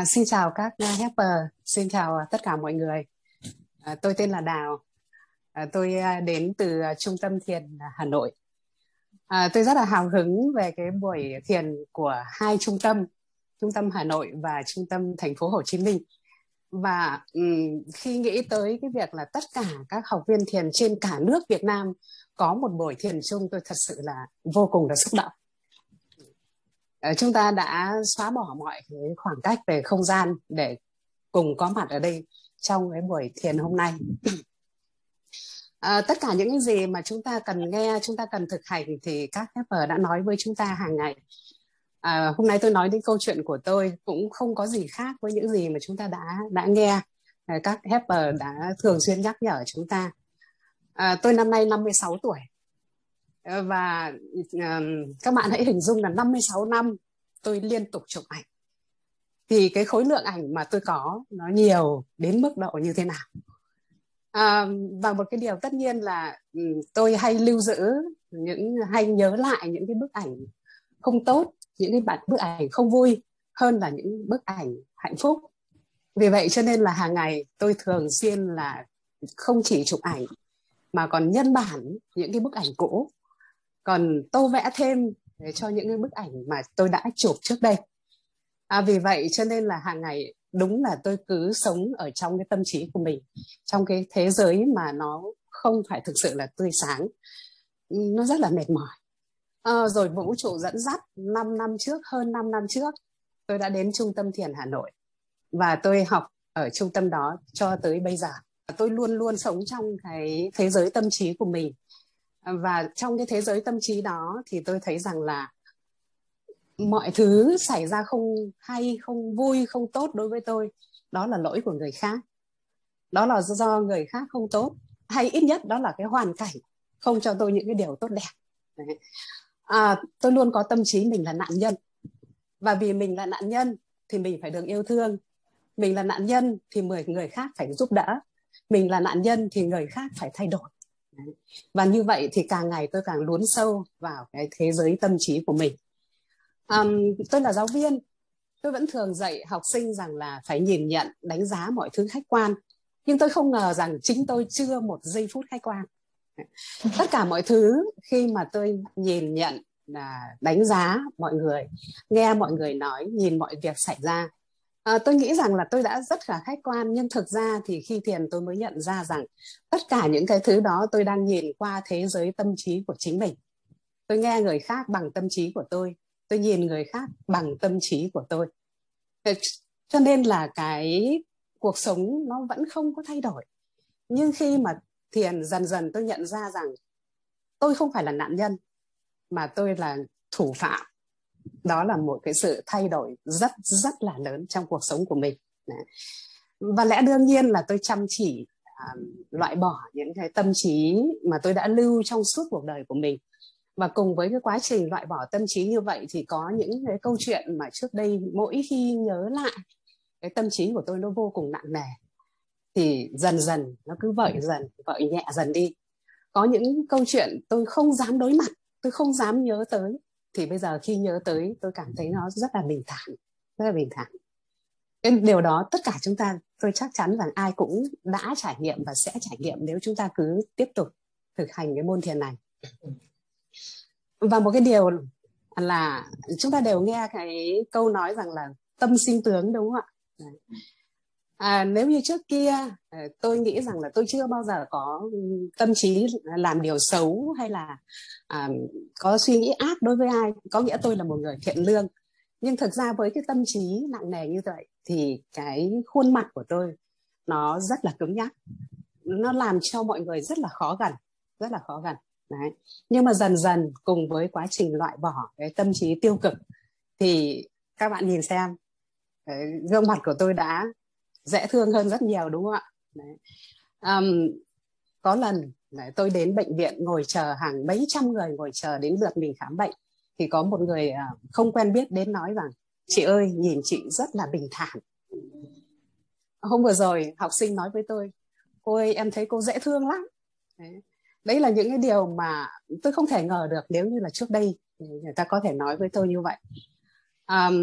À, xin chào các à, helper, xin chào à, tất cả mọi người. À, tôi tên là Đào. À, tôi à, đến từ Trung tâm Thiền Hà Nội. À, tôi rất là hào hứng về cái buổi thiền của hai trung tâm, Trung tâm Hà Nội và Trung tâm Thành phố Hồ Chí Minh. Và um, khi nghĩ tới cái việc là tất cả các học viên thiền trên cả nước Việt Nam có một buổi thiền chung, tôi thật sự là vô cùng là xúc động Ờ, chúng ta đã xóa bỏ mọi cái khoảng cách về không gian để cùng có mặt ở đây trong cái buổi thiền hôm nay. À, tất cả những cái gì mà chúng ta cần nghe chúng ta cần thực hành thì các helper đã nói với chúng ta hàng ngày. À, hôm nay tôi nói đến câu chuyện của tôi cũng không có gì khác với những gì mà chúng ta đã đã nghe. Các helper đã thường xuyên nhắc nhở chúng ta. À, tôi năm nay 56 tuổi. Ờ, và các bạn hãy hình dung là 56 năm tôi liên tục chụp ảnh. Thì cái khối lượng ảnh mà tôi có nó nhiều đến mức độ như thế nào? À, và một cái điều tất nhiên là tôi hay lưu giữ những hay nhớ lại những cái bức ảnh không tốt những cái bản bức ảnh không vui hơn là những bức ảnh hạnh phúc. Vì vậy cho nên là hàng ngày tôi thường xuyên là không chỉ chụp ảnh mà còn nhân bản những cái bức ảnh cũ còn tô vẽ thêm để cho những cái bức ảnh mà tôi đã chụp trước đây. À, vì vậy cho nên là hàng ngày đúng là tôi cứ sống ở trong cái tâm trí của mình trong cái thế giới mà nó không phải thực sự là tươi sáng. Nó rất là mệt mỏi. À, rồi vũ trụ dẫn dắt 5 năm trước hơn 5 năm trước tôi đã đến trung tâm thiền Hà Nội. Và tôi học ở trung tâm đó cho tới bây giờ. Tôi luôn luôn sống trong cái thế giới tâm trí của mình và trong cái thế giới tâm trí đó thì tôi thấy rằng là mọi thứ xảy ra không hay không vui không tốt đối với tôi đó là lỗi của người khác. Đó là do người khác không tốt. Hay ít nhất đó là cái hoàn cảnh không cho tôi những cái điều tốt đẹp. À, tôi luôn có tâm trí mình là nạn nhân. Và vì mình là nạn nhân thì mình phải được yêu thương. Mình là nạn nhân thì mười người khác phải giúp đỡ. Mình là nạn nhân thì người khác phải thay đổi và như vậy thì càng ngày tôi càng lún sâu vào cái thế giới tâm trí của mình. Um, tôi là giáo viên. Tôi vẫn thường dạy học sinh rằng là phải nhìn nhận đánh giá mọi thứ khách quan. Nhưng tôi không ngờ rằng chính tôi chưa một giây phút khách quan. Tất cả mọi thứ khi mà tôi nhìn nhận là đánh giá mọi người nghe mọi người nói nhìn mọi việc xảy ra À, tôi nghĩ rằng là tôi đã rất là khách quan nhưng thực ra thì khi thiền tôi mới nhận ra rằng tất cả những cái thứ đó tôi đang nhìn qua thế giới tâm trí của chính mình. Tôi nghe người khác bằng tâm trí của tôi tôi nhìn người khác bằng tâm trí của tôi. Cho nên là cái cuộc sống nó vẫn không có thay đổi. Nhưng khi mà thiền dần dần tôi nhận ra rằng tôi không phải là nạn nhân mà tôi là thủ phạm đó là một cái sự thay đổi rất rất là lớn trong cuộc sống của mình. Và lẽ đương nhiên là tôi chăm chỉ à, loại bỏ những cái tâm trí mà tôi đã lưu trong suốt cuộc đời của mình. Và cùng với cái quá trình loại bỏ tâm trí như vậy thì có những cái câu chuyện mà trước đây mỗi khi nhớ lại, cái tâm trí của tôi nó vô cùng nặng nề. Thì dần dần, nó cứ vợi dần, vợi nhẹ dần đi. Có những câu chuyện tôi không dám đối mặt, tôi không dám nhớ tới thì bây giờ khi nhớ tới, tôi cảm thấy nó rất là bình thản, rất là bình thản. Cái điều đó tất cả chúng ta, tôi chắc chắn rằng ai cũng đã trải nghiệm và sẽ trải nghiệm nếu chúng ta cứ tiếp tục thực hành cái môn thiền này. Và một cái điều là chúng ta đều nghe cái câu nói rằng là tâm sinh tướng, đúng không ạ? À, nếu như trước kia à, tôi nghĩ rằng là tôi chưa bao giờ có tâm trí làm điều xấu hay là à, có suy nghĩ ác đối với ai. Có nghĩa tôi là một người thiện lương. Nhưng thực ra với cái tâm trí nặng nề như vậy thì cái khuôn mặt của tôi nó rất là cứng nhắc. Nó làm cho mọi người rất là khó gần rất là khó gần. Đấy. nhưng mà dần dần cùng với quá trình loại bỏ cái tâm trí tiêu cực thì các bạn nhìn xem gương mặt của tôi đã dễ thương hơn rất nhiều đúng không ạ? Đấy. Um, có lần Đấy, tôi đến bệnh viện ngồi chờ hàng mấy trăm người ngồi chờ đến lượt mình khám bệnh thì có một người uh, không quen biết đến nói rằng chị ơi nhìn chị rất là bình thản. Hôm vừa rồi học sinh nói với tôi cô ơi em thấy cô dễ thương lắm. Đấy, đấy là những cái điều mà tôi không thể ngờ được nếu như là trước đây người ta có thể nói với tôi như vậy. Um,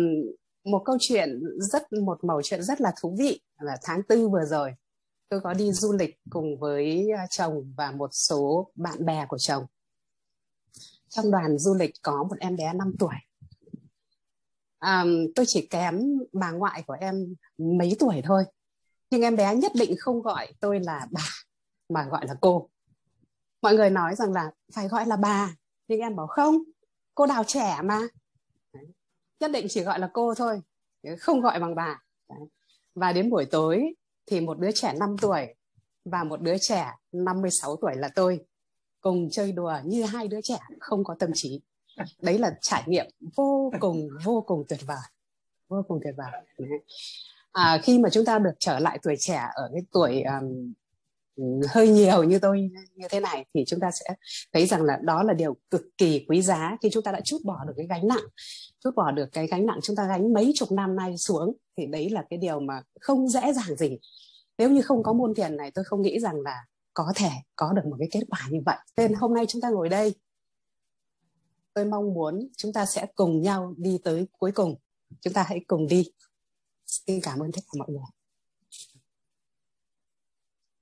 một câu chuyện rất một mẩu chuyện rất là thú vị là tháng tư vừa rồi. Tôi có đi du lịch cùng với à, chồng và một số bạn bè của chồng. Trong đoàn du lịch có một em bé 5 tuổi. À, tôi chỉ kém bà ngoại của em mấy tuổi thôi. Nhưng em bé nhất định không gọi tôi là bà mà gọi là cô. Mọi người nói rằng là phải gọi là bà. Nhưng em bảo không cô đào trẻ mà nhất định chỉ gọi là cô thôi không gọi bằng bà. Đấy. và đến buổi tối thì một đứa trẻ 5 tuổi và một đứa trẻ 56 tuổi là tôi cùng chơi đùa như hai đứa trẻ không có tâm trí. Đấy là trải nghiệm vô cùng vô cùng tuyệt vời. Vô cùng tuyệt vời. À, khi mà chúng ta được trở lại tuổi trẻ ở cái tuổi um, Ừ, hơi nhiều như tôi như thế này thì chúng ta sẽ thấy rằng là đó là điều cực kỳ quý giá khi chúng ta đã chút bỏ được cái gánh nặng. Chút bỏ được cái gánh nặng chúng ta gánh mấy chục năm nay xuống thì đấy là cái điều mà không dễ dàng gì. Nếu như không có môn thiền này, tôi không nghĩ rằng là có thể có được một cái kết quả như vậy. Nên hôm nay chúng ta ngồi đây. Tôi mong muốn chúng ta sẽ cùng nhau đi tới cuối cùng. Chúng ta hãy cùng đi. Xin cảm ơn tất cả mọi người.